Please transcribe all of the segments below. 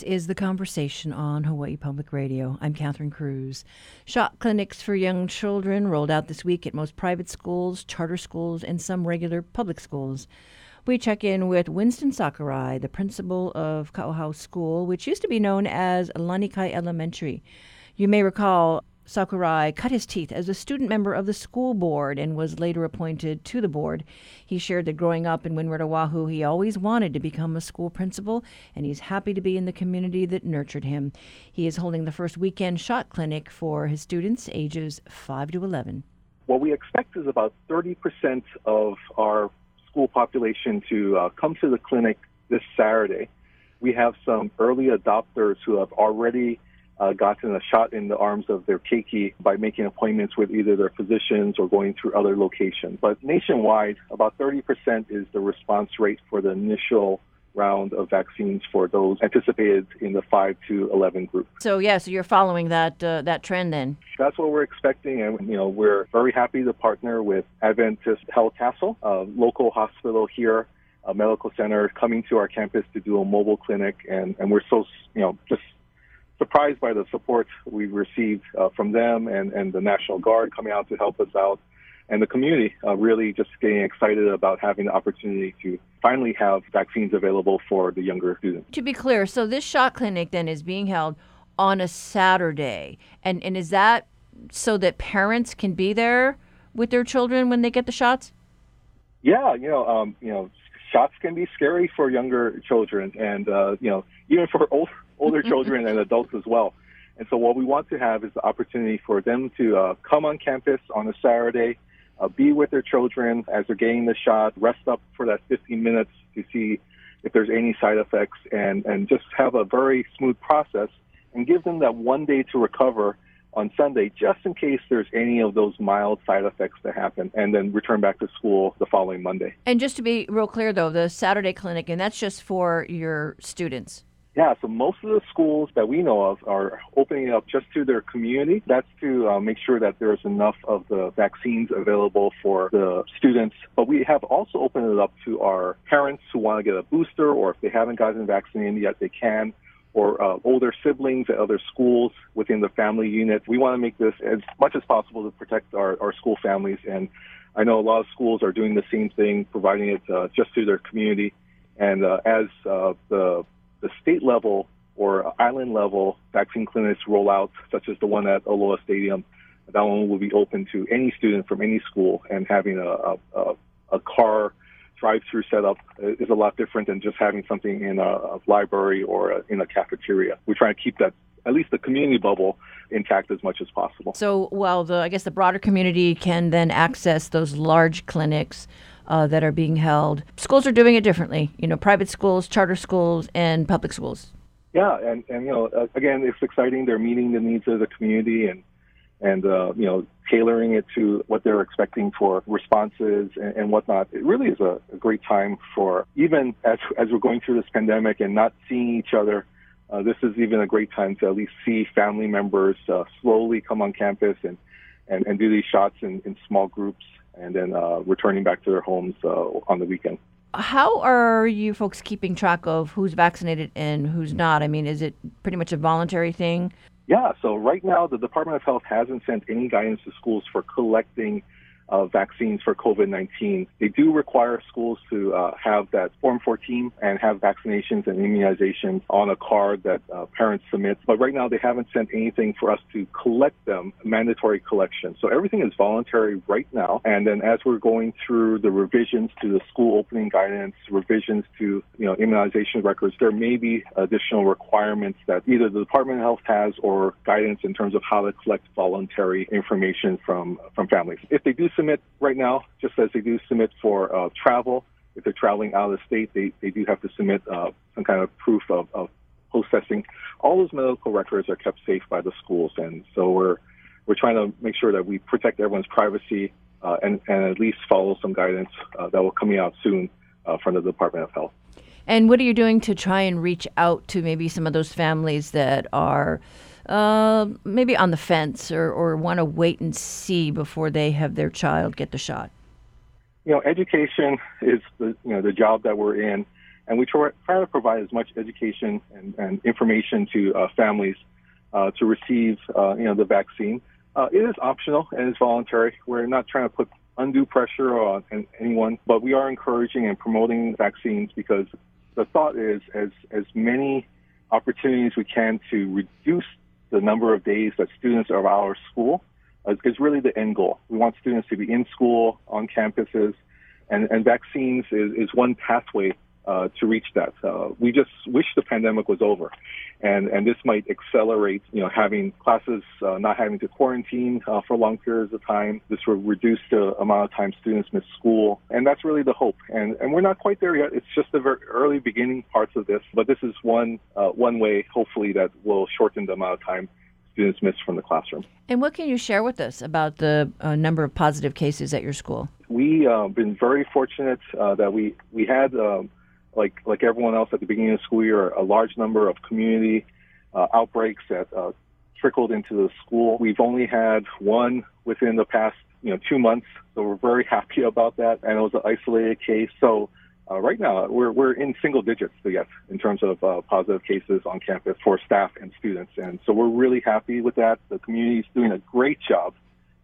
This is The Conversation on Hawaii Public Radio. I'm Catherine Cruz. Shot clinics for young children rolled out this week at most private schools, charter schools, and some regular public schools. We check in with Winston Sakurai, the principal of Kaʻohao School, which used to be known as Lanikai Elementary. You may recall Sakurai cut his teeth as a student member of the school board and was later appointed to the board. He shared that growing up in Windward, Oahu, he always wanted to become a school principal, and he's happy to be in the community that nurtured him. He is holding the first weekend shot clinic for his students ages 5 to 11. What we expect is about 30% of our school population to uh, come to the clinic this Saturday. We have some early adopters who have already uh, gotten a shot in the arms of their keiki by making appointments with either their physicians or going through other locations. But nationwide, about 30% is the response rate for the initial round of vaccines for those anticipated in the 5 to 11 group. So yeah, so you're following that uh, that trend then. That's what we're expecting and you know, we're very happy to partner with Adventist Health Castle, a local hospital here a medical center coming to our campus to do a mobile clinic and, and we're so you know just surprised by the support we received uh, from them and, and the National Guard coming out to help us out, and the community uh, really just getting excited about having the opportunity to finally have vaccines available for the younger students. To be clear, so this shot clinic then is being held on a Saturday, and and is that so that parents can be there with their children when they get the shots? Yeah, you know, um, you know, shots can be scary for younger children, and uh, you know, even for old, older children and adults as well. And so, what we want to have is the opportunity for them to uh, come on campus on a Saturday, uh, be with their children as they're getting the shot, rest up for that 15 minutes to see if there's any side effects, and and just have a very smooth process, and give them that one day to recover on Sunday, just in case there's any of those mild side effects that happen, and then return back to school the following Monday. And just to be real clear, though, the Saturday clinic, and that's just for your students. Yeah, so most of the schools that we know of are opening up just to their community. That's to uh, make sure that there's enough of the vaccines available for the students. But we have also opened it up to our parents who want to get a booster, or if they haven't gotten vaccinated yet, they can or uh, older siblings at other schools within the family unit. We want to make this as much as possible to protect our, our school families. And I know a lot of schools are doing the same thing, providing it uh, just to their community. And uh, as uh, the, the state level or island level vaccine clinics rollouts, such as the one at Aloha Stadium, that one will be open to any student from any school and having a, a, a car drive-through setup is a lot different than just having something in a, a library or a, in a cafeteria. We're trying to keep that at least the community bubble intact as much as possible. So, while the I guess the broader community can then access those large clinics uh, that are being held, schools are doing it differently. You know, private schools, charter schools, and public schools. Yeah, and and you know, uh, again, it's exciting. They're meeting the needs of the community and and uh, you know tailoring it to what they're expecting for responses and, and whatnot. It really is a, a, great time for even as as we're going through this pandemic and not seeing each other. Uh, this is even a great time to at least see family members uh, slowly come on campus and, and, and do these shots in, in small groups and then uh, returning back to their homes uh, on the weekend. How are you folks keeping track of who's vaccinated and who's not? I mean, is it pretty much a voluntary thing? Yeah, so right now the Department of Health hasn't sent any guidance to schools for collecting uh, vaccines for COVID-19. They do require schools to uh, have that Form 14 and have vaccinations and immunizations on a card that uh, parents submit. But right now, they haven't sent anything for us to collect them, mandatory collection. So everything is voluntary right now. And then as we're going through the revisions to the school opening guidance, revisions to you know immunization records, there may be additional requirements that either the Department of Health has or guidance in terms of how to collect voluntary information from from families. If they do submit right now, just as they do submit for uh, travel. If they're traveling out of the state, they, they do have to submit uh, some kind of proof of, of post testing. All those medical records are kept safe by the schools, and so we're we're trying to make sure that we protect everyone's privacy uh, and and at least follow some guidance uh, that will coming out soon uh, from the Department of Health. And what are you doing to try and reach out to maybe some of those families that are uh, maybe on the fence or, or want to wait and see before they have their child get the shot? You know, education is the you know the job that we're in, and we try, to provide as much education and, and information to uh, families uh, to receive, uh, you know, the vaccine. Uh, it is optional and it's voluntary. We're not trying to put undue pressure on anyone, but we are encouraging and promoting vaccines because the thought is as as many opportunities we can to reduce the number of days that students are out of our school is, is really the end goal. We want students to be in school, on campuses, and, and vaccines is, is one pathway uh, to reach that. Uh, we just wish the pandemic was over, and and this might accelerate, you know, having classes uh, not having to quarantine uh, for long periods of time. This will reduce the amount of time students miss school, and that's really the hope. And and we're not quite there yet. It's just the very early beginning parts of this, but this is one uh, one way, hopefully, that will shorten the amount of time students miss from the classroom. And what can you share with us about the uh, number of positive cases at your school? We have uh, been very fortunate uh, that we we had. Um, like like everyone else at the beginning of the school year, a large number of community uh, outbreaks that uh, trickled into the school. We've only had one within the past you know two months, so we're very happy about that. And it was an isolated case. So uh, right now we're we're in single digits yet in terms of uh, positive cases on campus for staff and students, and so we're really happy with that. The community is doing a great job.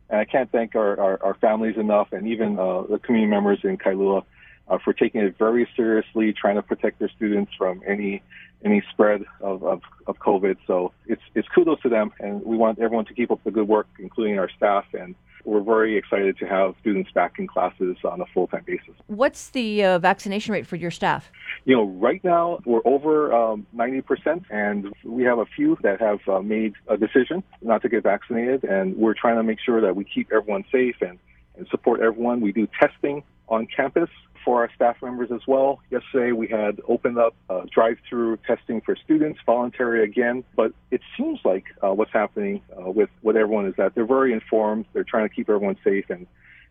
And I can't thank our, our, our families enough, and even uh, the community members in Kailua uh, for taking it very seriously, trying to protect their students from any any spread of, of, of COVID. So it's it's kudos to them, and we want everyone to keep up the good work, including our staff. And we're very excited to have students back in classes on a full time basis. What's the uh, vaccination rate for your staff? You know, right now we're over um, 90%, and we have a few that have uh, made a decision not to get vaccinated, and we're trying to make sure that we keep everyone safe and, and support everyone. We do testing on campus for our staff members as well. Yesterday we had opened up uh, drive-through testing for students, voluntary again. But it seems like uh, what's happening uh, with with everyone is that they're very informed. They're trying to keep everyone safe, and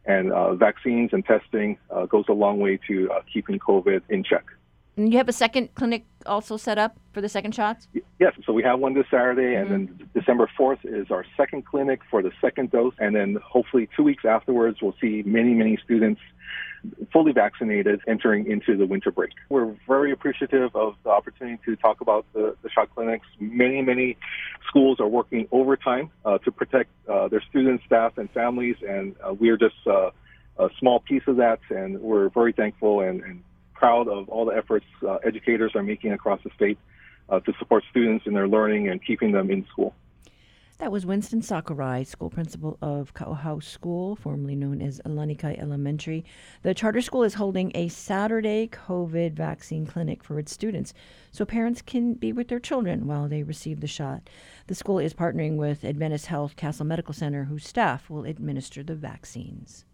and uh, vaccines and testing uh, goes a long way to uh, keeping COVID in check. And you have a second clinic also set up for the second shots? Yes. So we have one this Saturday, mm-hmm. and then December 4th is our second clinic for the second dose. And then hopefully two weeks afterwards, we'll see many, many students fully vaccinated entering into the winter break. We're very appreciative of the opportunity to talk about the, the shot clinics. Many, many schools are working overtime uh, to protect uh, their students, staff, and families, and uh, we are just uh, a small piece of that, and we're very thankful and, and proud of all the efforts uh, educators are making across the state uh, to support students in their learning and keeping them in school. That was Winston Sakurai, school principal of Kaʻohao School, formerly known as Lanikai Elementary. The charter school is holding a Saturday COVID vaccine clinic for its students so parents can be with their children while they receive the shot. The school is partnering with Adventist Health Castle Medical Center, whose staff will administer the vaccines.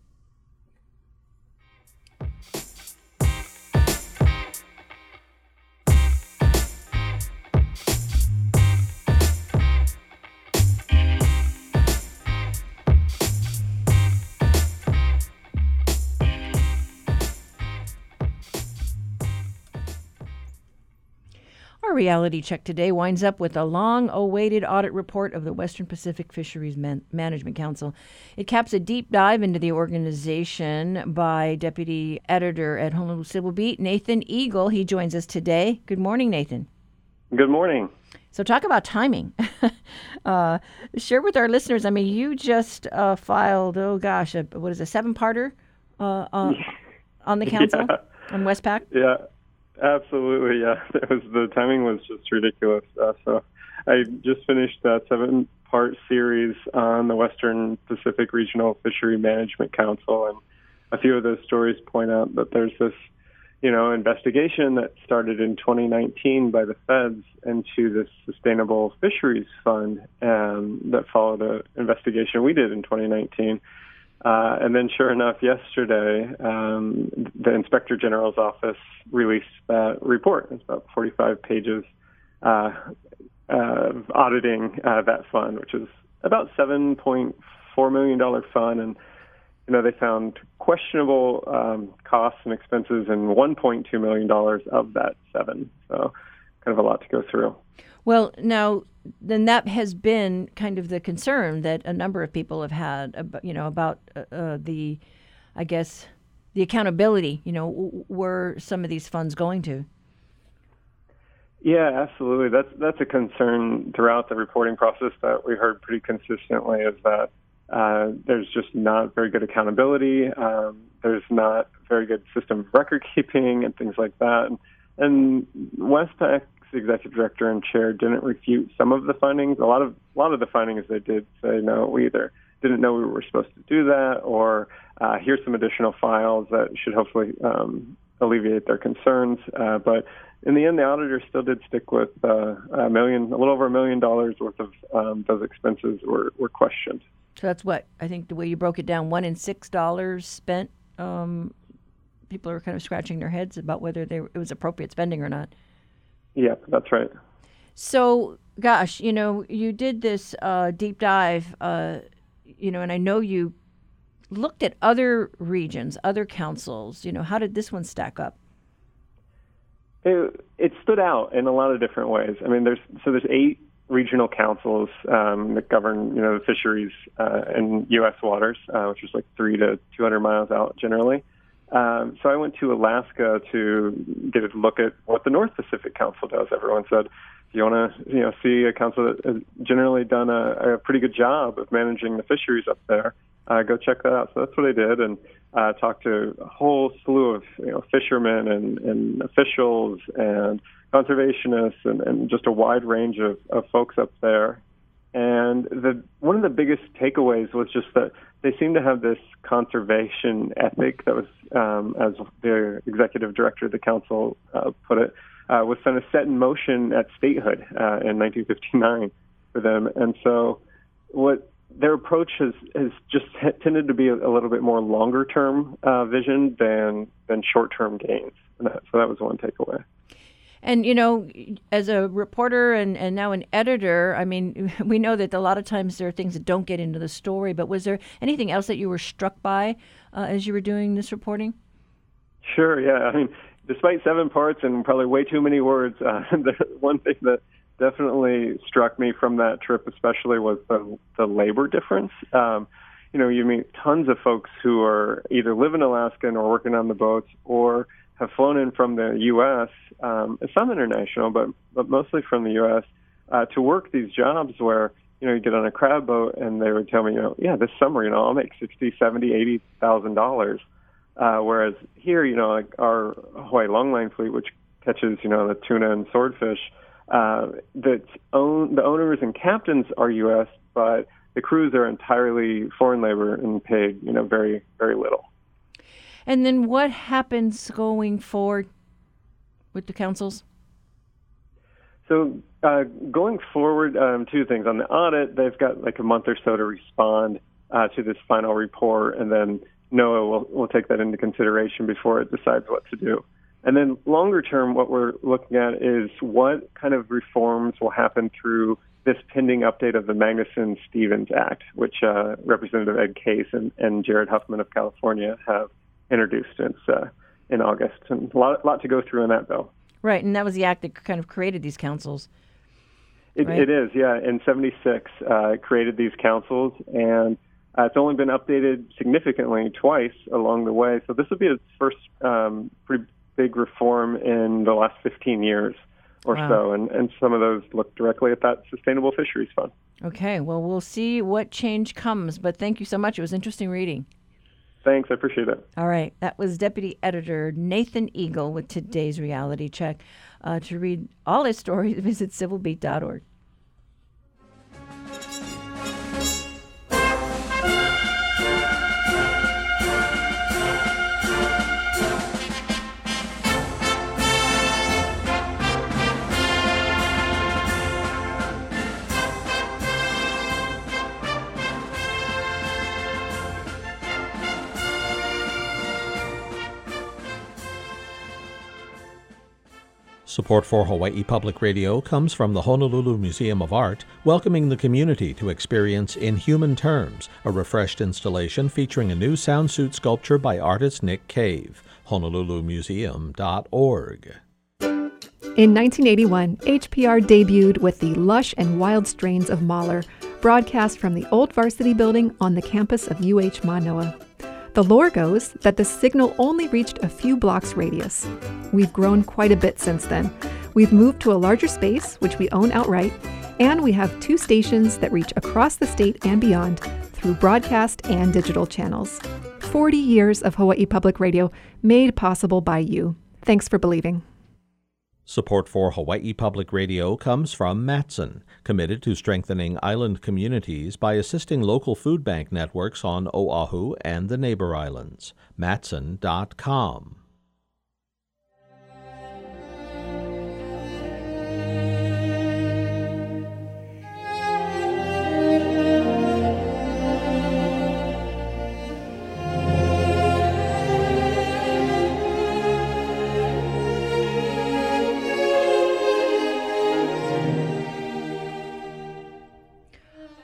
Reality check today winds up with a long awaited audit report of the Western Pacific Fisheries Man- Management Council. It caps a deep dive into the organization by Deputy Editor at Honolulu Civil Beat, Nathan Eagle. He joins us today. Good morning, Nathan. Good morning. So, talk about timing. uh, share with our listeners. I mean, you just uh, filed, oh gosh, a, what is a seven parter uh, on, on the council yeah. on Wespac? Yeah. Absolutely, yeah. It was the timing was just ridiculous. Uh, so I just finished that seven part series on the Western Pacific Regional Fishery Management Council, and a few of those stories point out that there's this, you know, investigation that started in 2019 by the feds into this Sustainable Fisheries Fund, um, that followed an investigation we did in 2019 uh, and then, sure enough, yesterday, um, the Inspector General's office released that report. It's about 45 pages uh, uh, auditing uh, that fund, which is about 7.4 million dollar fund, and you know they found questionable um, costs and expenses in 1.2 million dollars of that seven. So, kind of a lot to go through. Well, now then that has been kind of the concern that a number of people have had, you know, about uh, uh, the, I guess, the accountability. You know, where some of these funds going to? Yeah, absolutely. That's that's a concern throughout the reporting process that we heard pretty consistently is that uh, there's just not very good accountability. Um, there's not very good system of record keeping and things like that. And, and Wespac's executive director and chair didn't refute some of the findings. A lot of a lot of the findings they did say no, we either didn't know we were supposed to do that, or uh, here's some additional files that should hopefully um, alleviate their concerns. Uh, but in the end, the auditors still did stick with uh, a million, a little over a million dollars worth of um, those expenses were, were questioned. So that's what I think the way you broke it down: one in six dollars spent. Um, people are kind of scratching their heads about whether they, it was appropriate spending or not. Yeah, that's right. So, gosh, you know, you did this uh, deep dive, uh, you know, and I know you looked at other regions, other councils. You know, how did this one stack up? It, it stood out in a lot of different ways. I mean, there's so there's eight regional councils um, that govern, you know, the fisheries uh, in U.S. waters, uh, which is like three to 200 miles out generally. Um, so I went to Alaska to get a look at what the North Pacific Council does. Everyone said, if you want to, you know, see a council that has generally done a, a pretty good job of managing the fisheries up there, uh, go check that out. So that's what I did, and uh, talked to a whole slew of you know fishermen and, and officials and conservationists and, and just a wide range of, of folks up there. And the one of the biggest takeaways was just that they seem to have this conservation ethic that was, um, as the executive director of the council uh, put it, uh, was kind of set in motion at statehood uh, in 1959 for them. And so, what their approach has has just tended to be a, a little bit more longer term uh, vision than than short term gains. That, so that was one takeaway. And you know, as a reporter and, and now an editor, I mean, we know that a lot of times there are things that don't get into the story. But was there anything else that you were struck by uh, as you were doing this reporting? Sure. Yeah. I mean, despite seven parts and probably way too many words, uh, the one thing that definitely struck me from that trip, especially, was the the labor difference. Um, you know, you meet tons of folks who are either live in Alaska and are working on the boats, or have flown in from the U.S. Um, some international, but but mostly from the U.S. Uh, to work these jobs where you know you get on a crab boat and they would tell me, you know, yeah, this summer, you know, I'll make sixty, seventy, eighty thousand dollars. Uh, whereas here, you know, like our Hawaii longline fleet, which catches, you know, the tuna and swordfish, uh, that own the owners and captains are U.S., but the crews are entirely foreign labor and paid, you know, very very little. And then what happens going forward with the councils? So uh, going forward, um, two things on the audit. They've got like a month or so to respond uh, to this final report, and then NOAA will will take that into consideration before it decides what to do. And then longer term, what we're looking at is what kind of reforms will happen through this pending update of the Magnuson Stevens Act, which uh, Representative Ed Case and, and, Jared Huffman of California have introduced since uh, in August. And a lot, lot to go through in that bill. Right, and that was the act that kind of created these councils. It, right? it is, yeah. In '76, uh, created these councils, and uh, it's only been updated significantly twice along the way. So this will be its first um, pretty big reform in the last 15 years or wow. so, and, and some of those look directly at that Sustainable Fisheries Fund. Okay, well, we'll see what change comes, but thank you so much. It was interesting reading. Thanks, I appreciate it. All right, that was Deputy Editor Nathan Eagle with today's reality check. Uh, to read all his stories, visit civilbeat.org. Support for Hawaii Public Radio comes from the Honolulu Museum of Art, welcoming the community to experience In Human Terms, a refreshed installation featuring a new sound suit sculpture by artist Nick Cave. HonoluluMuseum.org. In 1981, HPR debuted with the lush and wild strains of Mahler, broadcast from the old varsity building on the campus of UH Manoa. The lore goes that the signal only reached a few blocks radius. We've grown quite a bit since then. We've moved to a larger space, which we own outright, and we have two stations that reach across the state and beyond through broadcast and digital channels. 40 years of Hawaii Public Radio made possible by you. Thanks for believing. Support for Hawaii Public Radio comes from Matson, committed to strengthening island communities by assisting local food bank networks on Oahu and the neighbor islands. Matson.com.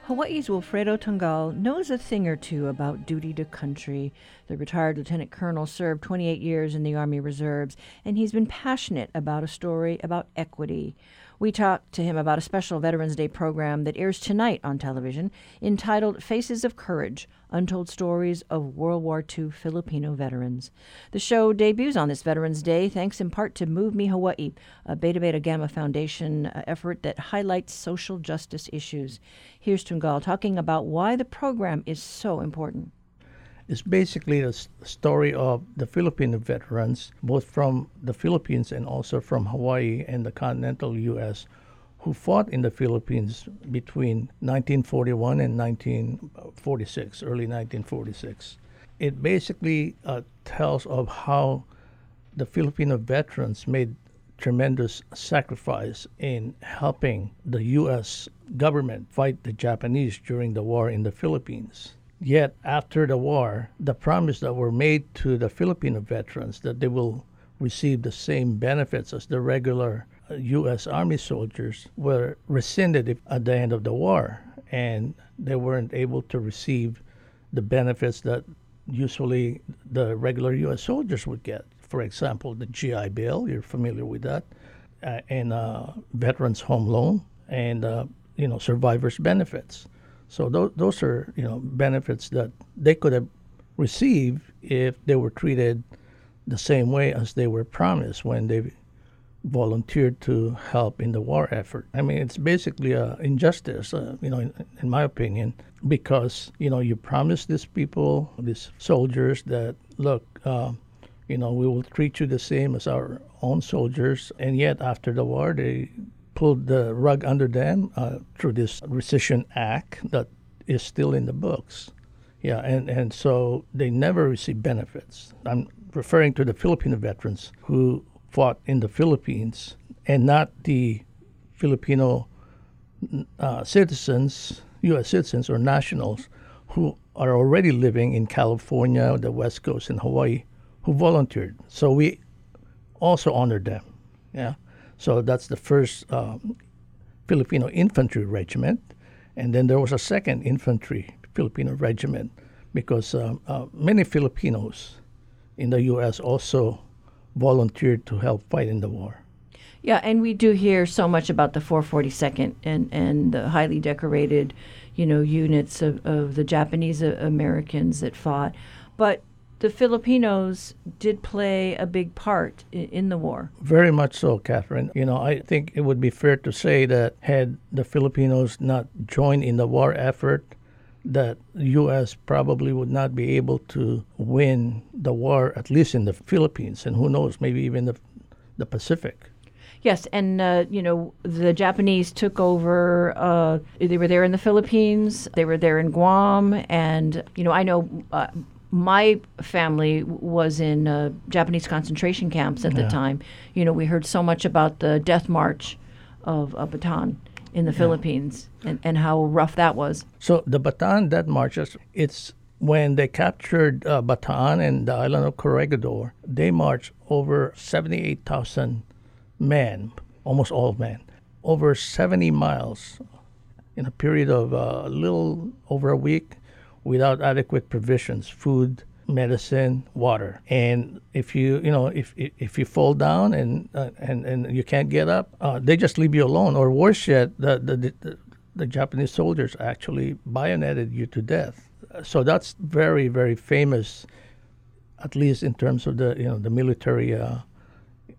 Hawaii's Wilfredo Tungal knows a thing or two about duty to country. The retired lieutenant colonel served 28 years in the Army Reserves, and he's been passionate about a story about equity. We talked to him about a special Veterans Day program that airs tonight on television entitled Faces of Courage Untold Stories of World War II Filipino Veterans. The show debuts on this Veterans Day thanks in part to Move Me Hawaii, a Beta Beta Gamma Foundation uh, effort that highlights social justice issues. Here's Tungal talking about why the program is so important. It's basically a story of the Filipino veterans, both from the Philippines and also from Hawaii and the continental U.S., who fought in the Philippines between 1941 and 1946, early 1946. It basically uh, tells of how the Filipino veterans made tremendous sacrifice in helping the U.S. government fight the Japanese during the war in the Philippines. Yet, after the war, the promise that were made to the Filipino veterans that they will receive the same benefits as the regular U.S. Army soldiers were rescinded at the end of the war, and they weren't able to receive the benefits that usually the regular U.S. soldiers would get. For example, the GI Bill, you're familiar with that, uh, and uh, Veterans Home Loan, and uh, you know survivors benefits. So those, those are you know benefits that they could have received if they were treated the same way as they were promised when they volunteered to help in the war effort. I mean, it's basically an injustice, uh, you know, in, in, my opinion, because you know you promise these people, these soldiers, that look, uh, you know, we will treat you the same as our own soldiers, and yet after the war they pulled the rug under them uh, through this rescission act that is still in the books. Yeah, and, and so they never receive benefits. I'm referring to the Filipino veterans who fought in the Philippines and not the Filipino uh, citizens, U.S. citizens or nationals who are already living in California, the West Coast, and Hawaii, who volunteered. So we also honored them. Yeah. So that's the first um, Filipino infantry regiment. And then there was a second infantry Filipino regiment because um, uh, many Filipinos in the U.S. also volunteered to help fight in the war. Yeah, and we do hear so much about the 442nd and, and the highly decorated, you know, units of, of the Japanese Americans that fought. But the Filipinos did play a big part in, the war. Very much so, Catherine. You know, I think it would be fair to say that had the Filipinos not joined in the war effort, that the U.S. probably would not be able to win the war, at least in the Philippines, and who knows, maybe even the, the Pacific. Yes, and uh, you know the Japanese took over. Uh, they were there in the Philippines. They were there in Guam, and you know I know uh, my family was in uh, Japanese concentration camps at yeah. the time. You know, we heard so much about the death march of, of Bataan in the yeah. Philippines and, and how rough that was. So the Bataan death marches, it's when they captured uh, Bataan and the island of Corregidor, they marched over 78,000 men, almost all men, over 70 miles in a period of uh, a little over a week without adequate provisions, food, medicine, water. And if you you know if if if you fall down and uh, and and you can't get up, uh, they just leave you alone. Or worse yet, the the, the the Japanese soldiers actually bayoneted you to death. So that's very very famous, at least in terms of the you know the military uh,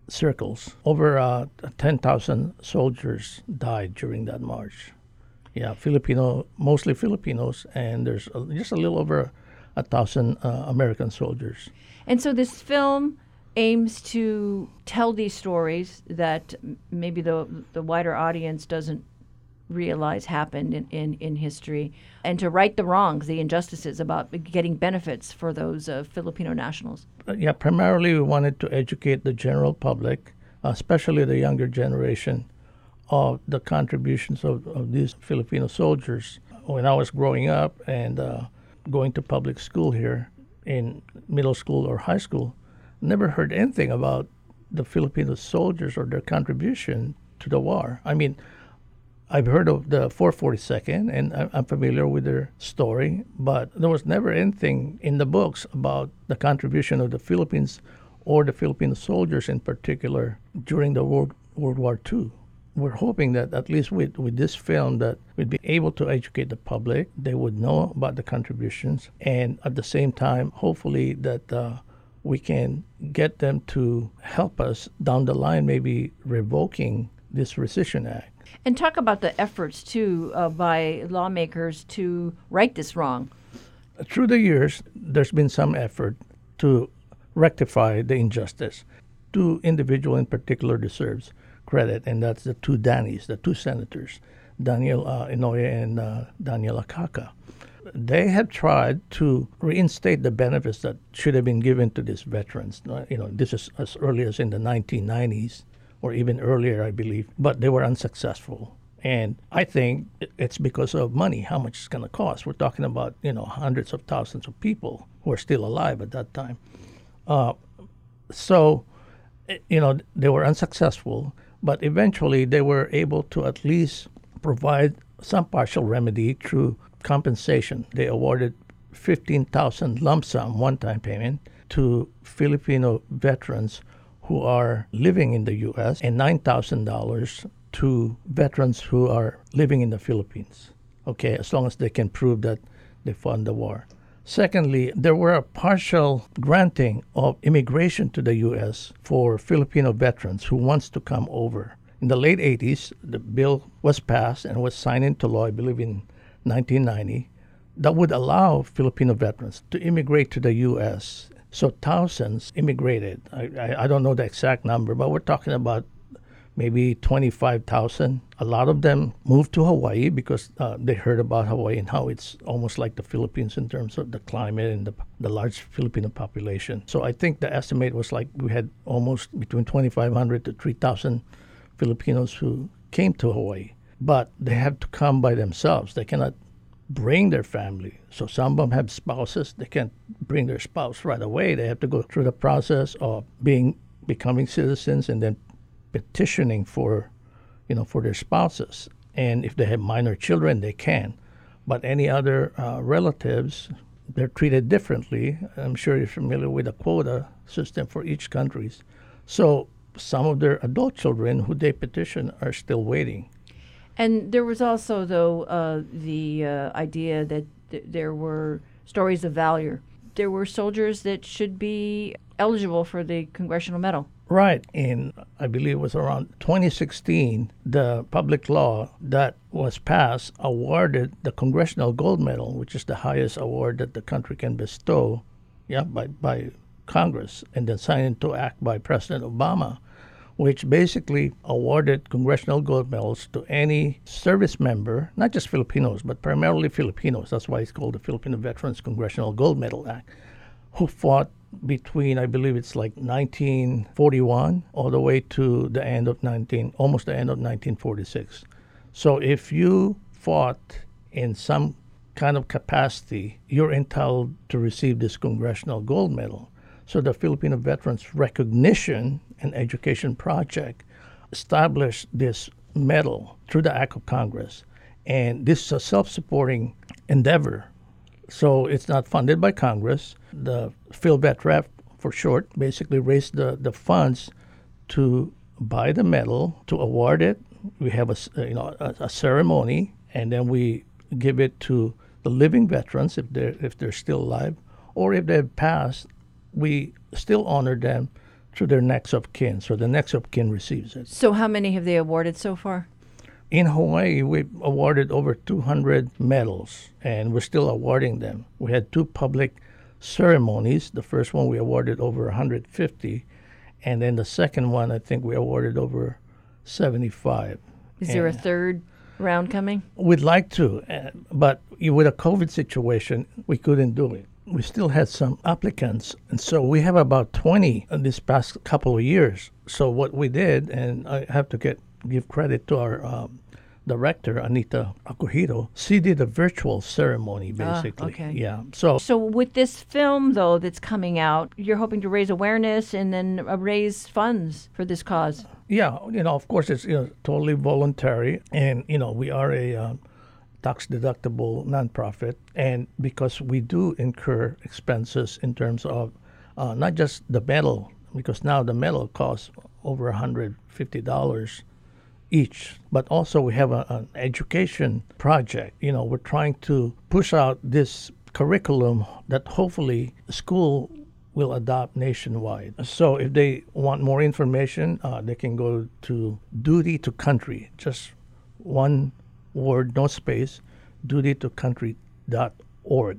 circles. Over uh, 10,000 soldiers died during that march. Yeah, Filipino, mostly Filipinos, and there's a, just a little over a thousand uh, American soldiers. And so this film aims to tell these stories that maybe the the wider audience doesn't realize happened in, in, in history and to right the wrongs, the injustices about getting benefits for those uh, Filipino nationals? Uh, yeah, primarily we wanted to educate the general public, especially the younger generation, of the contributions of, of these Filipino soldiers. When I was growing up and uh, going to public school here in middle school or high school, never heard anything about the Filipino soldiers or their contribution to the war. I mean, I've heard of the 442nd and I'm familiar with their story, but there was never anything in the books about the contribution of the Philippines or the Filipino soldiers in particular during the World, World War II. We're hoping that at least with, with this film that we'd be able to educate the public, they would know about the contributions, and at the same time, hopefully that uh, we can get them to help us down the line, maybe revoking this Rescission Act. And talk about the efforts, too, uh, by lawmakers to right this wrong. Through the years, there's been some effort to rectify the injustice. Two individual in particular deserves credit, and that's the two Dannies, the two senators, Daniel uh, Inouye and uh, Daniel Akaka. They have tried to reinstate the benefits that should have been given to these veterans. You know, this is as early as in the 1990s or even earlier, I believe, but they were unsuccessful. And I think it's because of money, how much it's going to cost. We're talking about, you know, hundreds of thousands of people who are still alive at that time. Uh, so, you know, they were unsuccessful, but eventually they were able to at least provide some partial remedy through compensation. They awarded 15,000 lump sum one-time payment to Filipino veterans who are living in the U.S. and $9,000 to veterans who are living in the Philippines. Okay, as long as they can prove that they fought the war. Secondly, there were a partial granting of immigration to the U.S. for Filipino veterans who wants to come over. In the late 80s, the bill was passed and was signed into law, I believe, in 1990, that would allow Filipino veterans to immigrate to the U.S. So thousands immigrated. I, I, I don't know the exact number, but we're talking about maybe 25,000. A lot of them moved to Hawaii because uh, they heard about Hawaii and how it's almost like the Philippines in terms of the climate and the, the large Filipino population. So I think the estimate was like we had almost between 2,500 to 3,000 Filipinos who came to Hawaii. But they have to come by themselves. They cannot bring their family. So some of them have spouses. They can't bring their spouse right away. They have to go through the process of being becoming citizens and then petitioning for, you know, for their spouses. And if they have minor children, they can. But any other uh, relatives, they're treated differently. I'm sure you're familiar with the quota system for each countries. So some of their adult children who they petition are still waiting. And there was also, though, uh, the uh, idea that th- there were stories of valor. There were soldiers that should be eligible for the Congressional Medal. Right. In, I believe it was around 2016, the public law that was passed awarded the Congressional Gold Medal, which is the highest award that the country can bestow, yeah, by, by Congress, and then signed into act by President Obama which basically awarded congressional gold medals to any service member, not just Filipinos, but primarily Filipinos. That's why it's called the Filipino Veterans Congressional Gold Medal Act, who fought between I believe it's like 1941 all the way to the end of 19 almost the end of 1946. So if you fought in some kind of capacity, you're entitled to receive this congressional gold medal. So the Filipino Veterans Recognition and Education Project established this medal through the Act of Congress. And this is a self supporting endeavor. So it's not funded by Congress. The PhilVetRep, for short, basically raised the, the funds to buy the medal, to award it. We have a, you know, a, a ceremony, and then we give it to the living veterans if they're, if they're still alive, or if they've passed, we still honor them through their next of kin. So the next of kin receives it. So, how many have they awarded so far? In Hawaii, we awarded over 200 medals, and we're still awarding them. We had two public ceremonies. The first one we awarded over 150, and then the second one, I think we awarded over 75. Is there a third round coming? We'd like to, uh, but with a COVID situation, we couldn't do it. We still had some applicants, and so we have about 20 in this past couple of years. So what we did, and I have to get give credit to our um, director Anita Akuhiro. She did a virtual ceremony, basically. okay. Yeah. So So, with this film, though, that's coming out, you're hoping to raise awareness and then uh, raise funds for this cause. Yeah, you know, of course, it's you know, totally voluntary, and you know, we are a um, tax deductible nonprofit, and because we do incur expenses in terms of uh, not just the medal, because now the medal costs over hundred fifty dollars each, but also we have a, an education project. You know, we're trying to push out this curriculum that hopefully school will adopt nationwide. So if they want more information, uh, they can go to Duty to Country, just one word, no space, dutytocountry.org.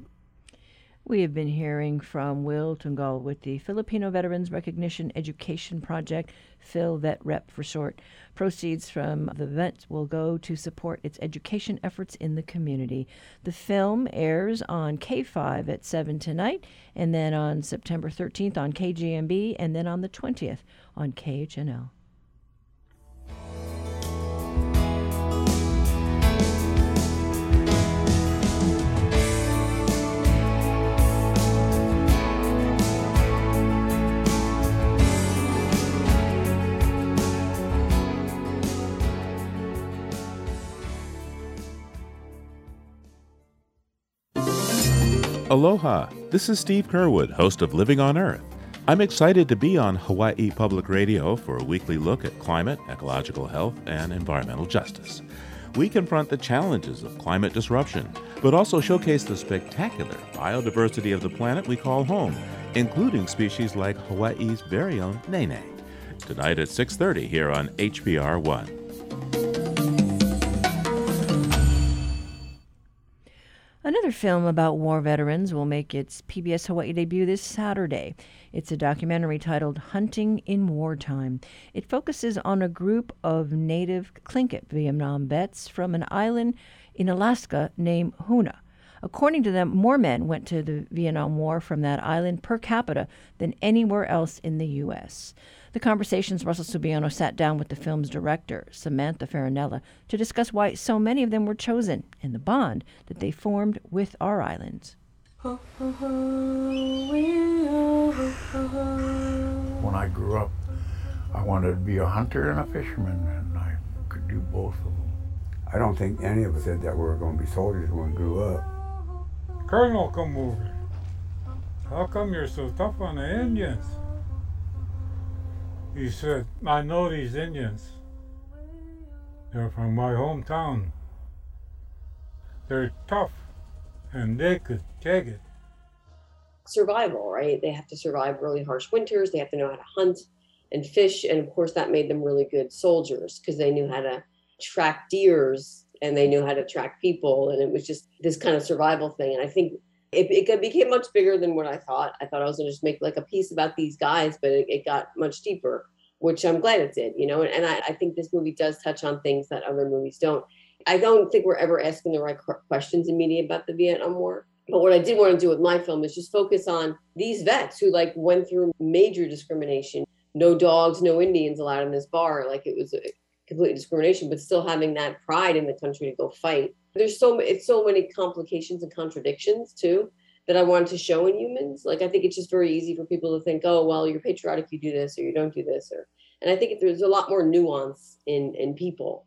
We have been hearing from Will Tungal with the Filipino Veterans Recognition Education Project, Phil Vet Rep for short. Proceeds from the event will go to support its education efforts in the community. The film airs on K5 at 7 tonight, and then on September 13th on KGMB, and then on the 20th on KHNL. Aloha, this is Steve Curwood, host of Living on Earth. I'm excited to be on Hawaii Public Radio for a weekly look at climate, ecological health, and environmental justice. We confront the challenges of climate disruption, but also showcase the spectacular biodiversity of the planet we call home, including species like Hawaii's very own nene. Tonight at 6:30 here on HPR 1. Another film about war veterans will make its PBS Hawaii debut this Saturday. It's a documentary titled Hunting in Wartime. It focuses on a group of native Tlingit Vietnam vets from an island in Alaska named Hoonah. According to them, more men went to the Vietnam War from that island per capita than anywhere else in the U.S. The conversations Russell Subiono sat down with the film's director, Samantha Farinella, to discuss why so many of them were chosen and the bond that they formed with our islands. When I grew up, I wanted to be a hunter and a fisherman, and I could do both of them. I don't think any of us said that we were going to be soldiers when we grew up. Colonel, come over. How come you're so tough on the Indians? He said, I know these Indians. They're from my hometown. They're tough, and they could take it. Survival, right? They have to survive really harsh winters. They have to know how to hunt and fish. And of course, that made them really good soldiers because they knew how to track deers and they knew how to track people. And it was just this kind of survival thing. And I think it, it became much bigger than what I thought. I thought I was going to just make like a piece about these guys, but it, it got much deeper, which I'm glad it did, you know. And, and I, I think this movie does touch on things that other movies don't. I don't think we're ever asking the right questions in media about the Vietnam War. But what I did want to do with my film is just focus on these vets who like went through major discrimination. No dogs, no Indians allowed in this bar. Like it was complete discrimination, but still having that pride in the country to go fight. There's so it's so many complications and contradictions too that I wanted to show in humans. Like I think it's just very easy for people to think, oh well, you're patriotic, you do this, or you don't do this, or and I think there's a lot more nuance in in people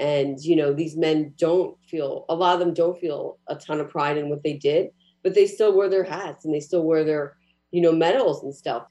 and you know these men don't feel a lot of them don't feel a ton of pride in what they did but they still wear their hats and they still wear their you know medals and stuff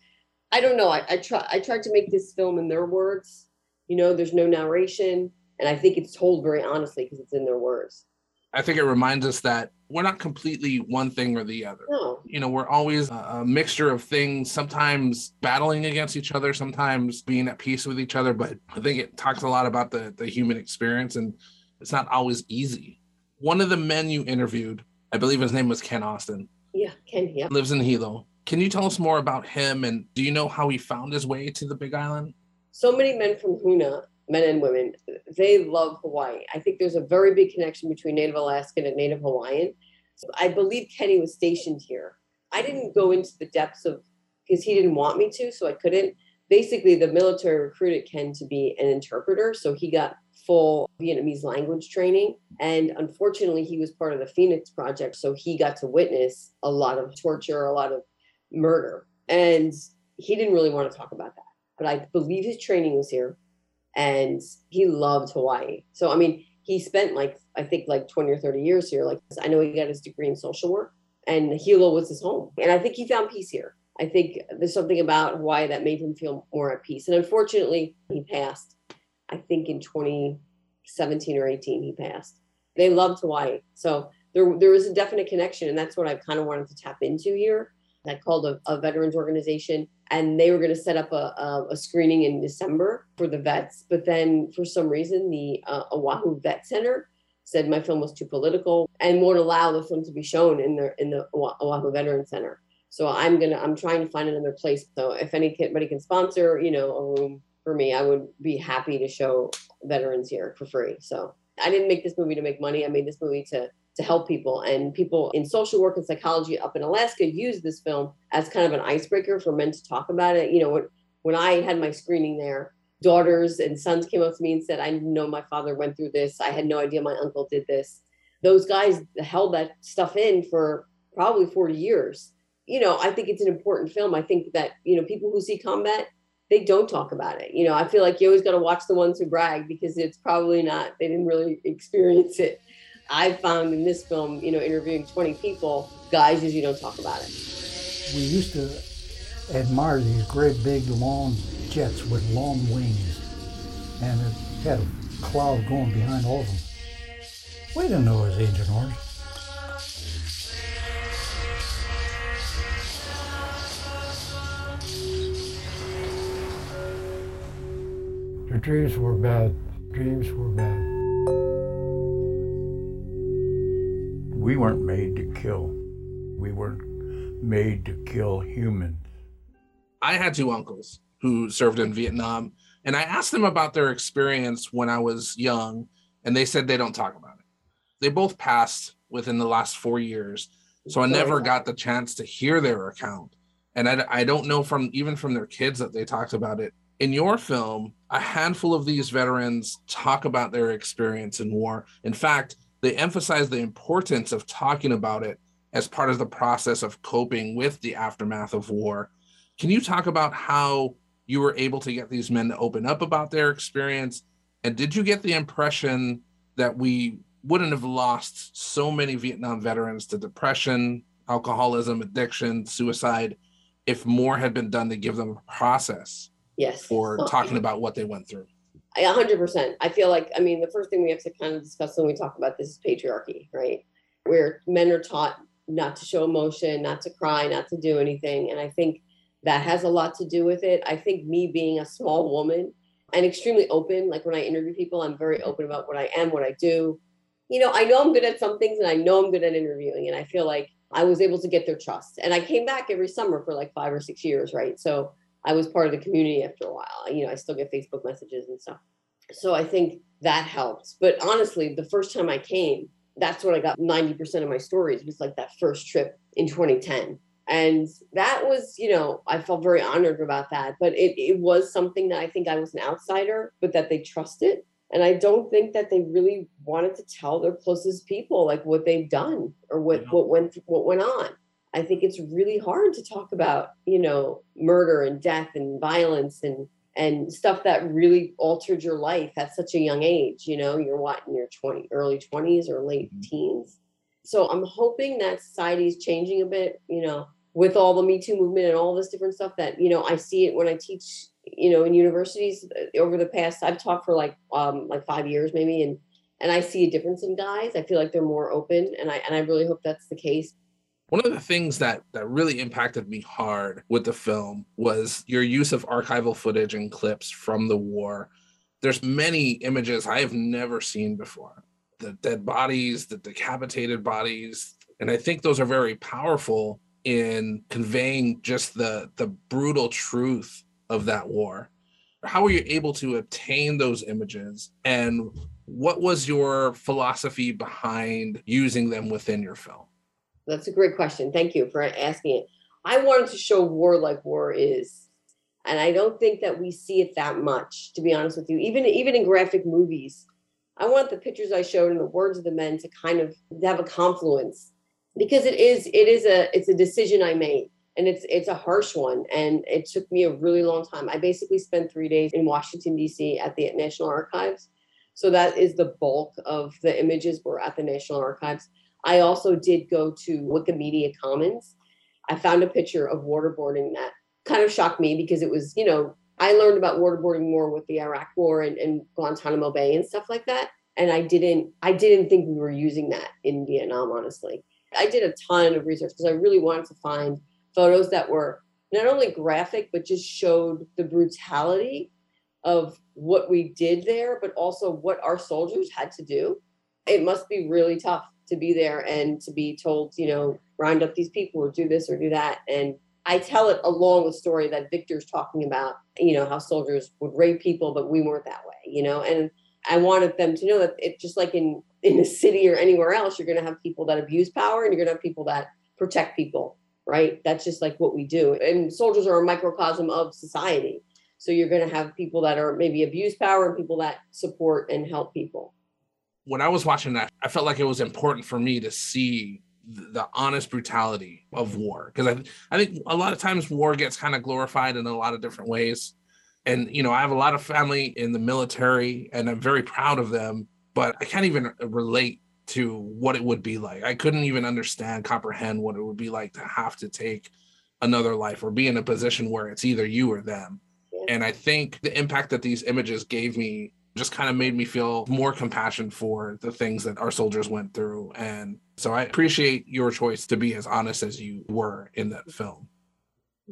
i don't know i, I try i tried to make this film in their words you know there's no narration and i think it's told very honestly because it's in their words I think it reminds us that we're not completely one thing or the other. No. You know, we're always a mixture of things, sometimes battling against each other, sometimes being at peace with each other. But I think it talks a lot about the, the human experience, and it's not always easy. One of the men you interviewed, I believe his name was Ken Austin. Yeah, Ken, yeah. Lives in Hilo. Can you tell us more about him and do you know how he found his way to the Big Island? So many men from Hoonah men and women, they love Hawaii. I think there's a very big connection between Native Alaskan and Native Hawaiian. So I believe Kenny was stationed here. I didn't go into the depths of because he didn't want me to, so I couldn't. Basically, the military recruited Ken to be an interpreter, so he got full Vietnamese language training. And unfortunately, he was part of the Phoenix Project, so he got to witness a lot of torture, a lot of murder. And he didn't really want to talk about that. But I believe his training was here and he loved Hawaii. So I mean, he spent like I think like 20 or 30 years here. Like I know he got his degree in social work and Hilo was his home. And I think he found peace here. I think there's something about Hawaii that made him feel more at peace. And unfortunately, he passed. I think in 2017 or 18 he passed. They loved Hawaii. So there there is a definite connection and that's what I kind of wanted to tap into here. I called a, a veterans organization and they were going to set up a, a, a, screening in December for the vets. But then for some reason, the uh, Oahu Vet Center said my film was too political and won't allow the film to be shown in the in the Oahu Veteran Center. So I'm gonna I'm trying to find another place. So if anybody can sponsor, you know, a room for me, I would be happy to show veterans here for free. So I didn't make this movie to make money. I made this movie to to help people. And people in social work and psychology up in Alaska use this film as kind of an icebreaker for men to talk about it. You know, when, when I had my screening there, daughters and sons came up to me and said, I know my father went through this. I had no idea my uncle did this. Those guys held that stuff in for probably 40 years. You know, I think it's an important film. I think that, you know, people who see combat, they don't talk about it. You know, I feel like you always got to watch the ones who brag because it's probably not, they didn't really experience it. I found in this film, you know, interviewing 20 people, guys usually don't talk about it. We used to admire these great big long jets with long wings, and it had a cloud going behind all of them. We didn't know it was Agent Orange. The dreams were bad. Dreams were bad. We weren't made to kill. We weren't made to kill humans. I had two uncles who served in Vietnam, and I asked them about their experience when I was young, and they said they don't talk about it. They both passed within the last four years, so I never got the chance to hear their account. And I, I don't know from even from their kids that they talked about it. In your film, a handful of these veterans talk about their experience in war. In fact, they emphasize the importance of talking about it as part of the process of coping with the aftermath of war. Can you talk about how you were able to get these men to open up about their experience? And did you get the impression that we wouldn't have lost so many Vietnam veterans to depression, alcoholism, addiction, suicide if more had been done to give them a process yes. for talking about what they went through? Hundred percent. I feel like, I mean, the first thing we have to kind of discuss when we talk about this is patriarchy, right? Where men are taught not to show emotion, not to cry, not to do anything. And I think that has a lot to do with it. I think me being a small woman and extremely open, like when I interview people, I'm very open about what I am, what I do. You know, I know I'm good at some things and I know I'm good at interviewing. And I feel like I was able to get their trust. And I came back every summer for like five or six years, right? So I was part of the community after a while. You know, I still get Facebook messages and stuff. So I think that helps. But honestly, the first time I came, that's when I got 90% of my stories was like that first trip in 2010. And that was, you know, I felt very honored about that. But it, it was something that I think I was an outsider, but that they trusted. And I don't think that they really wanted to tell their closest people like what they've done or what, yeah. what went what went on. I think it's really hard to talk about, you know, murder and death and violence and and stuff that really altered your life at such a young age. You know, you're what in your 20 early 20s or late mm-hmm. teens. So I'm hoping that society is changing a bit, you know, with all the Me Too movement and all this different stuff that, you know, I see it when I teach, you know, in universities uh, over the past, I've taught for like um like five years maybe and And I see a difference in guys. I feel like they're more open, and I and I really hope that's the case. One of the things that that really impacted me hard with the film was your use of archival footage and clips from the war. There's many images I have never seen before. The dead bodies, the decapitated bodies, and I think those are very powerful in conveying just the the brutal truth of that war. How were you able to obtain those images and what was your philosophy behind using them within your film? That's a great question. Thank you for asking it. I wanted to show war like war is. And I don't think that we see it that much, to be honest with you. Even even in graphic movies, I want the pictures I showed and the words of the men to kind of have a confluence because it is it is a it's a decision I made and it's it's a harsh one and it took me a really long time. I basically spent 3 days in Washington DC at the National Archives. So that is the bulk of the images were at the National Archives. I also did go to Wikimedia Commons. I found a picture of waterboarding that kind of shocked me because it was, you know, I learned about waterboarding more with the Iraq War and, and Guantanamo Bay and stuff like that. And I didn't, I didn't think we were using that in Vietnam, honestly. I did a ton of research because I really wanted to find photos that were not only graphic, but just showed the brutality of what we did there, but also what our soldiers had to do. It must be really tough to be there and to be told, you know, round up these people or do this or do that. And I tell it along the story that Victor's talking about, you know, how soldiers would rape people, but we weren't that way, you know, and I wanted them to know that it just like in in a city or anywhere else, you're going to have people that abuse power and you're going to have people that protect people, right? That's just like what we do. And soldiers are a microcosm of society. So you're going to have people that are maybe abuse power and people that support and help people. When I was watching that, I felt like it was important for me to see the honest brutality of war because I, I think a lot of times war gets kind of glorified in a lot of different ways and you know i have a lot of family in the military and i'm very proud of them but I can't even relate to what it would be like. I couldn't even understand, comprehend what it would be like to have to take another life or be in a position where it's either you or them. And I think the impact that these images gave me just kind of made me feel more compassion for the things that our soldiers went through. And so I appreciate your choice to be as honest as you were in that film.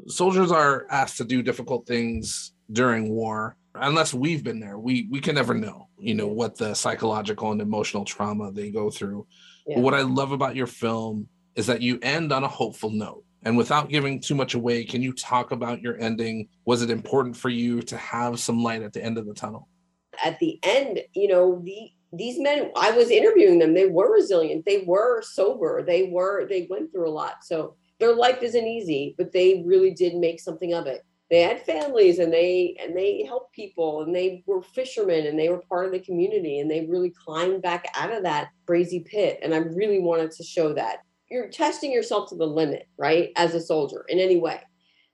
Soldiers are asked to do difficult things during war unless we've been there we we can never know you know what the psychological and emotional trauma they go through yeah. what i love about your film is that you end on a hopeful note and without giving too much away can you talk about your ending was it important for you to have some light at the end of the tunnel at the end you know the these men i was interviewing them they were resilient they were sober they were they went through a lot. So their life isn't easy but they really did make something of it. They had families and they and they helped people and they were fishermen and they were part of the community and they really climbed back out of that crazy pit. And i really wanted to show that. You're testing yourself to the limit right as a soldier in any way.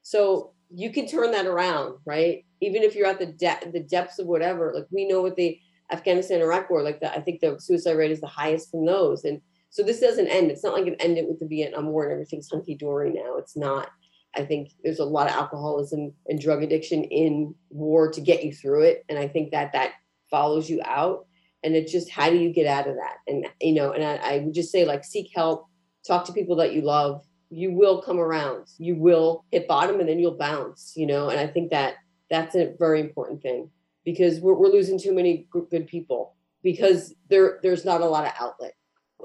So you can turn that around right even if you're at the de- the depths of whatever like we know what the afghanistan iraq war like that i think the suicide rate is the highest from those and so this doesn't end it's not like it ended with the vietnam war and everything's hunky-dory now it's not I think there's a lot of alcoholism and drug addiction in war to get you through it. And I think that that follows you out. And it's just how do you get out of that? And, you know, and I, I would just say, like, seek help, talk to people that you love. You will come around. You will hit bottom and then you'll bounce, you know. And I think that that's a very important thing because we're, we're losing too many good people because there there's not a lot of outlet,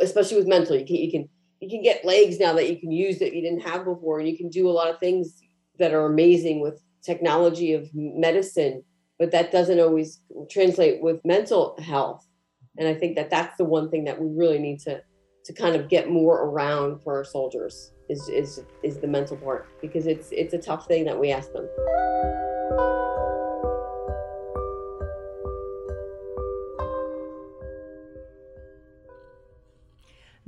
especially with mental. You can, you can you can get legs now that you can use that you didn't have before and you can do a lot of things that are amazing with technology of medicine but that doesn't always translate with mental health and i think that that's the one thing that we really need to to kind of get more around for our soldiers is is is the mental part because it's it's a tough thing that we ask them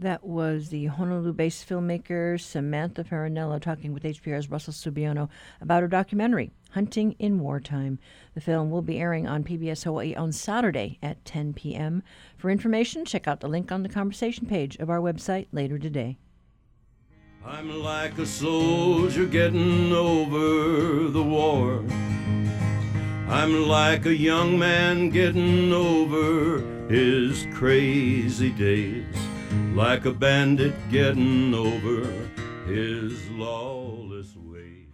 That was the Honolulu based filmmaker Samantha Farinella talking with HPR's Russell Subiono about her documentary, Hunting in Wartime. The film will be airing on PBS Hawaii on Saturday at 10 p.m. For information, check out the link on the conversation page of our website later today. I'm like a soldier getting over the war. I'm like a young man getting over his crazy days, like a bandit getting over his lawless ways.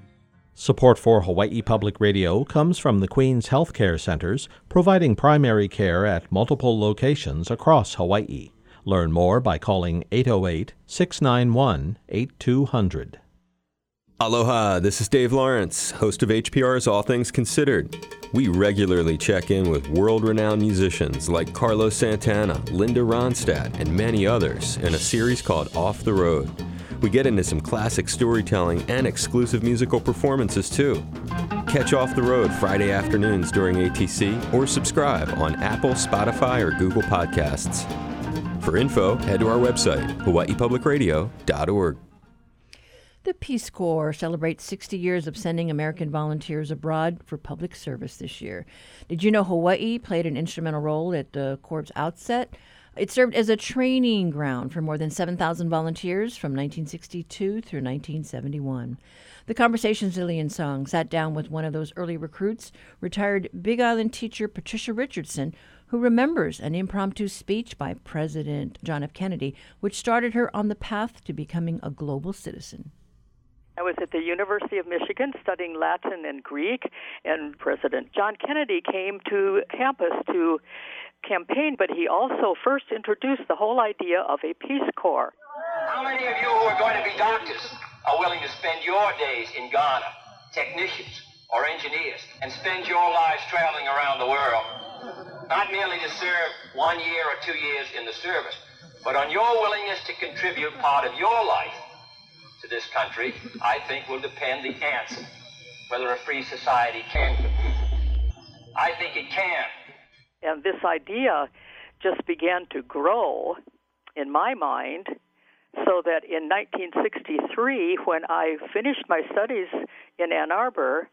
Support for Hawaii Public Radio comes from the Queen's Healthcare Centers, providing primary care at multiple locations across Hawaii. Learn more by calling 808 691 8200. Aloha, this is Dave Lawrence, host of HPR's All Things Considered. We regularly check in with world renowned musicians like Carlos Santana, Linda Ronstadt, and many others in a series called Off the Road. We get into some classic storytelling and exclusive musical performances too. Catch Off the Road Friday afternoons during ATC or subscribe on Apple, Spotify, or Google Podcasts. For info, head to our website, hawaiipublicradio.org. The Peace Corps celebrates 60 years of sending American volunteers abroad for public service this year. Did you know Hawaii played an instrumental role at the Corps' outset? It served as a training ground for more than 7,000 volunteers from 1962 through 1971. The conversation Zillion Song sat down with one of those early recruits, retired Big Island teacher Patricia Richardson, who remembers an impromptu speech by President John F. Kennedy, which started her on the path to becoming a global citizen. I was at the University of Michigan studying Latin and Greek, and President John Kennedy came to campus to campaign, but he also first introduced the whole idea of a Peace Corps. How many of you who are going to be doctors are willing to spend your days in Ghana, technicians or engineers, and spend your lives traveling around the world, not merely to serve one year or two years in the service, but on your willingness to contribute part of your life to this country, I think will depend the answer whether a free society can compete. I think it can. And this idea just began to grow in my mind so that in 1963, when I finished my studies in Ann Arbor,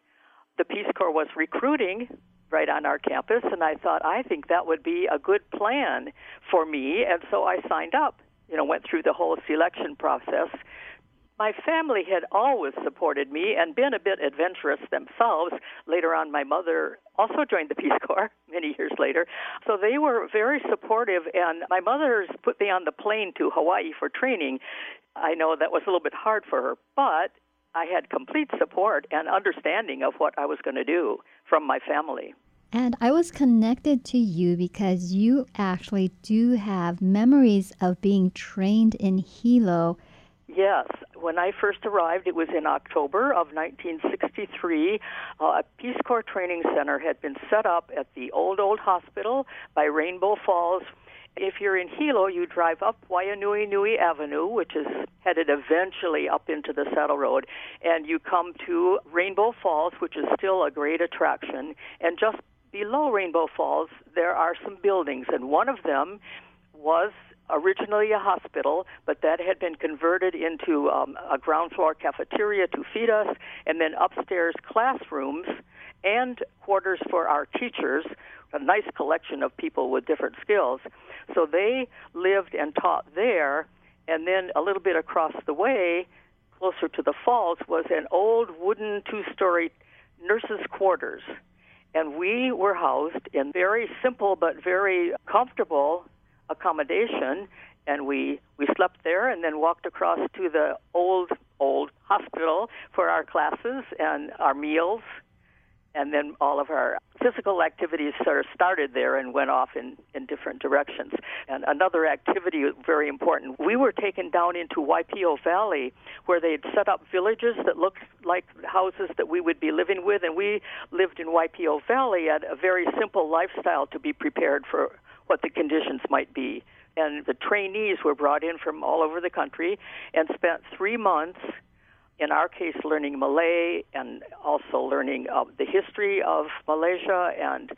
the Peace Corps was recruiting right on our campus, and I thought, I think that would be a good plan for me, and so I signed up. You know, went through the whole selection process, my family had always supported me and been a bit adventurous themselves. Later on, my mother also joined the Peace Corps many years later. So they were very supportive, and my mother's put me on the plane to Hawaii for training. I know that was a little bit hard for her, but I had complete support and understanding of what I was going to do from my family. And I was connected to you because you actually do have memories of being trained in Hilo Yes. When I first arrived, it was in October of 1963. Uh, a Peace Corps training center had been set up at the old, old hospital by Rainbow Falls. If you're in Hilo, you drive up Waianuenue Avenue, which is headed eventually up into the Saddle Road, and you come to Rainbow Falls, which is still a great attraction. And just below Rainbow Falls, there are some buildings, and one of them was originally a hospital, but that had been converted into um, a ground floor cafeteria to feed us, and then upstairs classrooms and quarters for our teachers, a nice collection of people with different skills. So they lived and taught there, and then a little bit across the way, closer to the falls, was an old wooden two story nurses' quarters. And we were housed in very simple but very comfortable accommodation and we we slept there and then walked across to the old old hospital for our classes and our meals and then all of our physical activities sort of started there and went off in, in different directions. And another activity very important, we were taken down into Waipio Valley where they'd set up villages that looked like houses that we would be living with and we lived in Waipio Valley at a very simple lifestyle to be prepared for what the conditions might be. And the trainees were brought in from all over the country and spent three months, in our case, learning Malay and also learning uh, the history of Malaysia and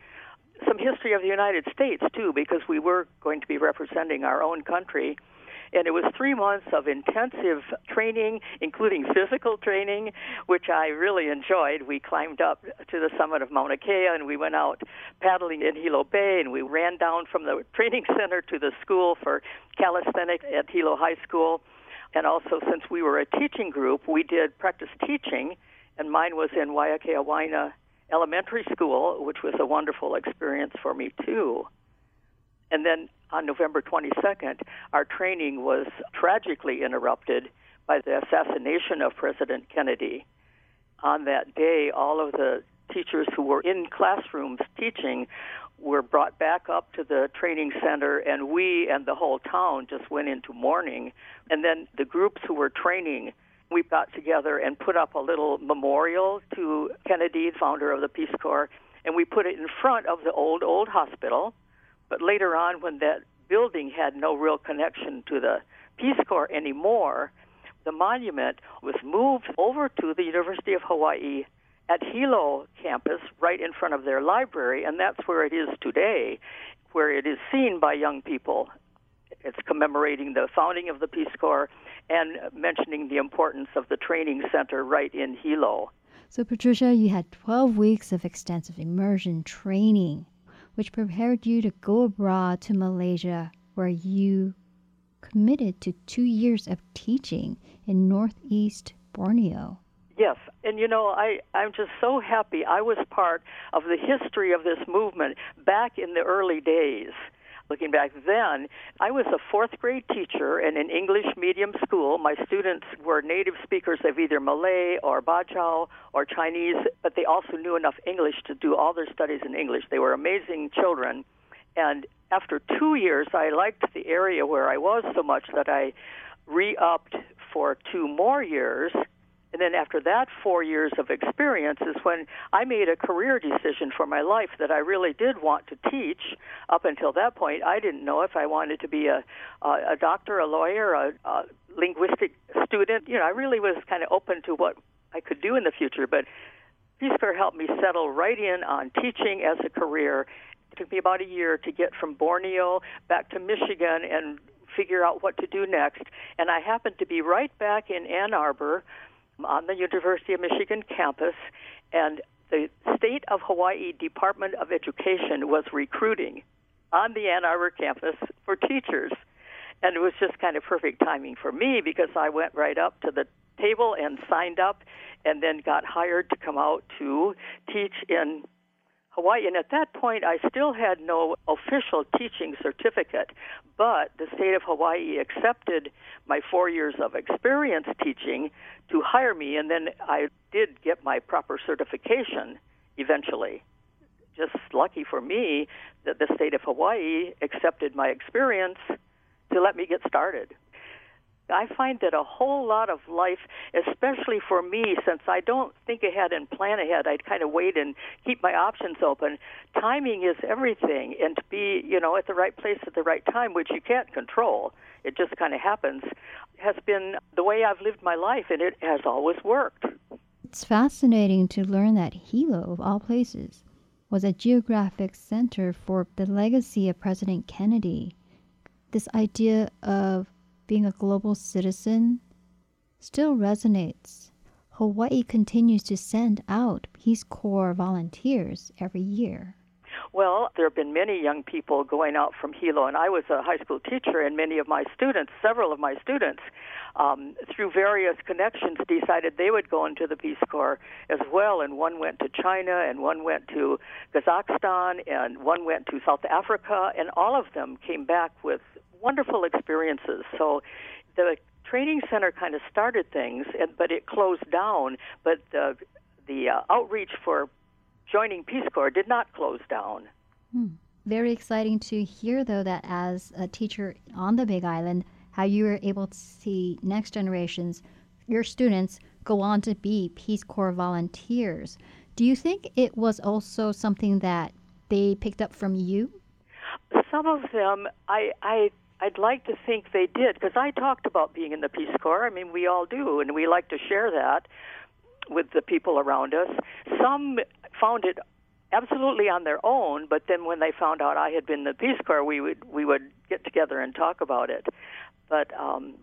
some history of the United States, too, because we were going to be representing our own country and it was three months of intensive training, including physical training, which I really enjoyed. We climbed up to the summit of Mauna Kea and we went out paddling in Hilo Bay and we ran down from the training center to the school for calisthenics at Hilo High School. And also, since we were a teaching group, we did practice teaching, and mine was in Waiakea Waena Elementary School, which was a wonderful experience for me, too. And then on November 22nd, our training was tragically interrupted by the assassination of President Kennedy. On that day, all of the teachers who were in classrooms teaching were brought back up to the training center, and we and the whole town just went into mourning. And then the groups who were training, we got together and put up a little memorial to Kennedy, founder of the Peace Corps, and we put it in front of the old, old hospital. But later on, when that building had no real connection to the Peace Corps anymore, the monument was moved over to the University of Hawaii at Hilo campus, right in front of their library, and that's where it is today, where it is seen by young people. It's commemorating the founding of the Peace Corps and mentioning the importance of the training center right in Hilo. So, Patricia, you had 12 weeks of extensive immersion training, which prepared you to go abroad to Malaysia, where you committed to two years of teaching in Northeast Borneo. Yes, and you know, I I'm just so happy I was part of the history of this movement back in the early days. Looking back then, I was a fourth grade teacher in an English medium school. My students were native speakers of either Malay or Bajau or Chinese, but they also knew enough English to do all their studies in English. They were amazing children. And after two years, I liked the area where I was so much that I re upped for two more years and then after that four years of experience is when I made a career decision for my life that I really did want to teach. Up until that point, I didn't know if I wanted to be a a, a doctor, a lawyer, a, a linguistic student. You know, I really was kind of open to what I could do in the future. But Peace Corps helped me settle right in on teaching as a career. It took me about a year to get from Borneo back to Michigan and figure out what to do next. And I happened to be right back in Ann Arbor on the University of Michigan campus, and the State of Hawaii Department of Education was recruiting on the Ann Arbor campus for teachers. And it was just kind of perfect timing for me because I went right up to the table and signed up and then got hired to come out to teach in Hawaii. And at that point, I still had no official teaching certificate, but the state of Hawaii accepted my four years of experience teaching to hire me, and then I did get my proper certification eventually. Just lucky for me that the state of Hawaii accepted my experience to let me get started. I find that a whole lot of life, especially for me, since I don't think ahead and plan ahead, I'd kind of wait and keep my options open. Timing is everything, and to be, you know, at the right place at the right time, which you can't control, it just kind of happens, has been the way I've lived my life, and it has always worked. It's fascinating to learn that Hilo, of all places, was a geographic center for the legacy of President Kennedy. This idea of being a global citizen still resonates. Hawaii continues to send out Peace Corps volunteers every year. Well, there have been many young people going out from Hilo, and I was a high school teacher, and many of my students, several of my students, um, through various connections, decided they would go into the Peace Corps as well. And one went to China, and one went to Kazakhstan, and one went to South Africa, and all of them came back with wonderful experiences. So the training center kind of started things, but it closed down. But the the uh, outreach for joining Peace Corps did not close down. Hmm. Very exciting to hear, though, that as a teacher on the Big Island, how you were able to see next generations, your students, go on to be Peace Corps volunteers. Do you think it was also something that they picked up from you? Some of them, I, I I'd like to think they did because I talked about being in the Peace Corps. I mean, we all do, and we like to share that with the people around us. Some found it absolutely on their own, but then when they found out I had been in the Peace Corps, we would we would get together and talk about it. But um,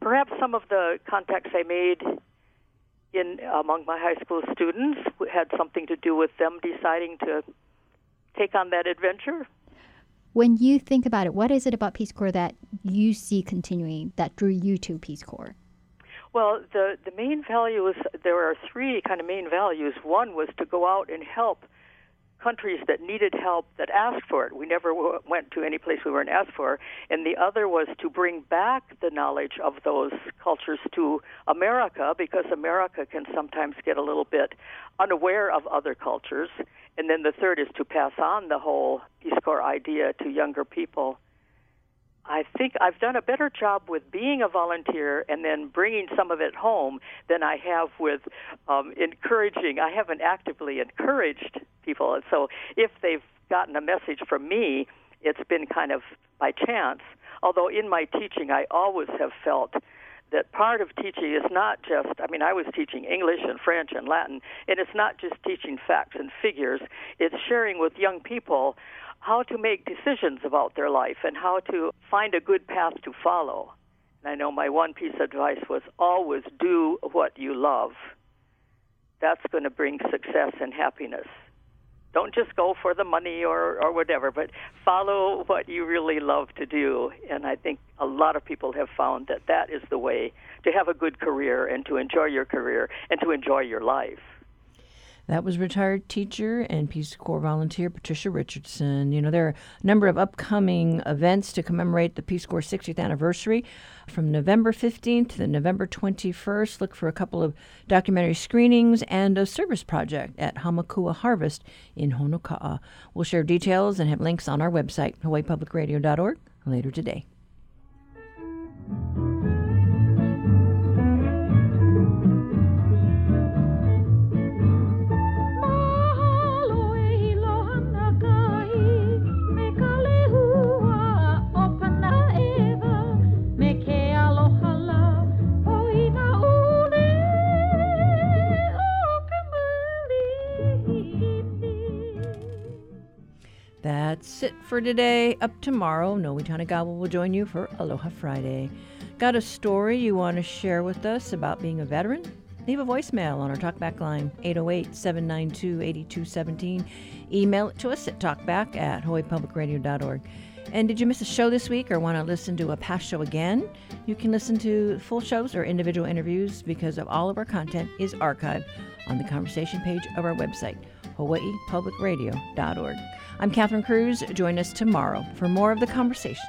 perhaps some of the contacts I made in among my high school students had something to do with them deciding to take on that adventure. When you think about it, what is it about Peace Corps that you see continuing that drew you to Peace Corps? Well, the the main values there are three kind of main values. One was to go out and help countries that needed help that asked for it. We never w- went to any place we weren't asked for. And the other was to bring back the knowledge of those cultures to America because America can sometimes get a little bit unaware of other cultures. And then the third is to pass on the whole Peace Corps idea to younger people. I think I've done a better job with being a volunteer and then bringing some of it home than I have with um, encouraging. I haven't actively encouraged people, and so if they've gotten a message from me, it's been kind of by chance. Although in my teaching, I always have felt that part of teaching is not just, I mean, I was teaching English and French and Latin, and it's not just teaching facts and figures, it's sharing with young people how to make decisions about their life and how to find a good path to follow. And I know my one piece of advice was always do what you love. That's going to bring success and happiness. Don't just go for the money or, or whatever, but follow what you really love to do. And I think a lot of people have found that that is the way to have a good career and to enjoy your career and to enjoy your life. That was retired teacher and Peace Corps volunteer Patricia Richardson. You know, there are a number of upcoming events to commemorate the Peace Corps 60th anniversary from November 15th to November 21st. Look for a couple of documentary screenings and a service project at Hamakua Harvest in Honoka'a. We'll share details and have links on our website, hawaiipublicradio.org, later today. That's it for today. Up tomorrow, Noe Tanigawa will join you for Aloha Friday. Got a story you want to share with us about being a veteran? Leave a voicemail on our talkback line, 808 792 8217. Email it to us at talkback at hawaiipublicradio.org. And did you miss a show this week or want to listen to a past show again? You can listen to full shows or individual interviews because of all of our content is archived on the conversation page of our website, hawaiipublicradio.org. I'm Catherine Cruz. Join us tomorrow for more of the conversation.